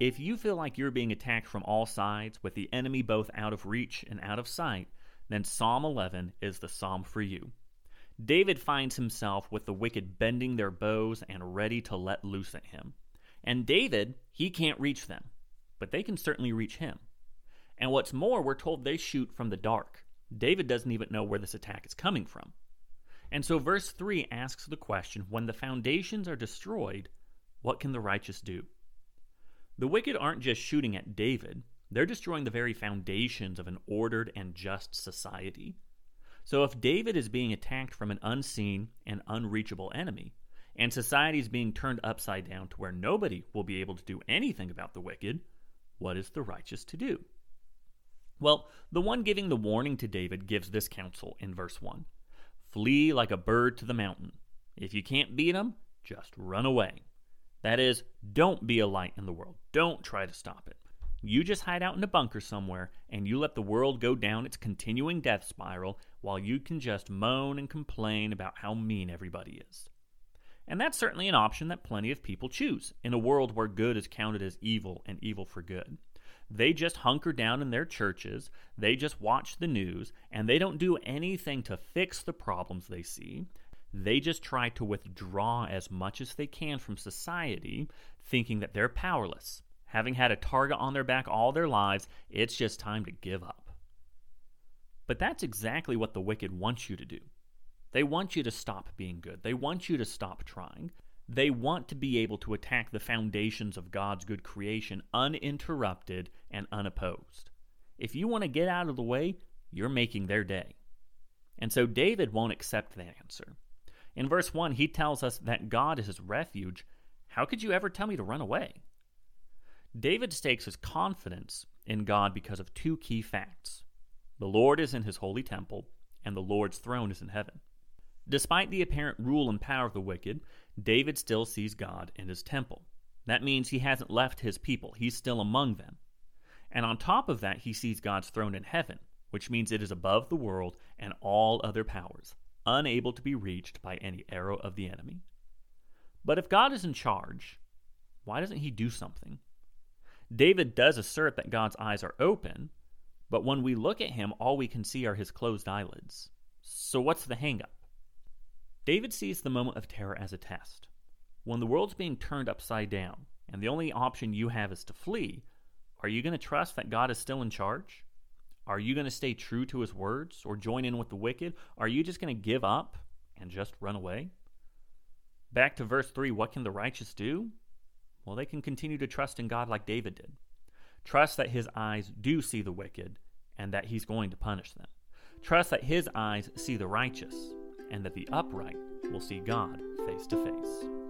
If you feel like you're being attacked from all sides, with the enemy both out of reach and out of sight, then Psalm 11 is the psalm for you. David finds himself with the wicked bending their bows and ready to let loose at him. And David, he can't reach them, but they can certainly reach him. And what's more, we're told they shoot from the dark. David doesn't even know where this attack is coming from. And so verse 3 asks the question when the foundations are destroyed, what can the righteous do? The wicked aren't just shooting at David, they're destroying the very foundations of an ordered and just society. So if David is being attacked from an unseen and unreachable enemy, and society is being turned upside down to where nobody will be able to do anything about the wicked, what is the righteous to do? Well, the one giving the warning to David gives this counsel in verse 1 Flee like a bird to the mountain. If you can't beat him, just run away. That is, don't be a light in the world. Don't try to stop it. You just hide out in a bunker somewhere and you let the world go down its continuing death spiral while you can just moan and complain about how mean everybody is. And that's certainly an option that plenty of people choose in a world where good is counted as evil and evil for good. They just hunker down in their churches, they just watch the news, and they don't do anything to fix the problems they see. They just try to withdraw as much as they can from society, thinking that they're powerless. Having had a target on their back all their lives, it's just time to give up. But that's exactly what the wicked want you to do. They want you to stop being good. They want you to stop trying. They want to be able to attack the foundations of God's good creation uninterrupted and unopposed. If you want to get out of the way, you're making their day. And so David won't accept that answer. In verse 1, he tells us that God is his refuge. How could you ever tell me to run away? David stakes his confidence in God because of two key facts the Lord is in his holy temple, and the Lord's throne is in heaven. Despite the apparent rule and power of the wicked, David still sees God in his temple. That means he hasn't left his people, he's still among them. And on top of that, he sees God's throne in heaven, which means it is above the world and all other powers unable to be reached by any arrow of the enemy. But if God is in charge, why doesn't he do something? David does assert that God's eyes are open, but when we look at him, all we can see are his closed eyelids. So what's the hangup? David sees the moment of terror as a test. When the world's being turned upside down, and the only option you have is to flee, are you going to trust that God is still in charge? Are you going to stay true to his words or join in with the wicked? Are you just going to give up and just run away? Back to verse 3 what can the righteous do? Well, they can continue to trust in God like David did. Trust that his eyes do see the wicked and that he's going to punish them. Trust that his eyes see the righteous and that the upright will see God face to face.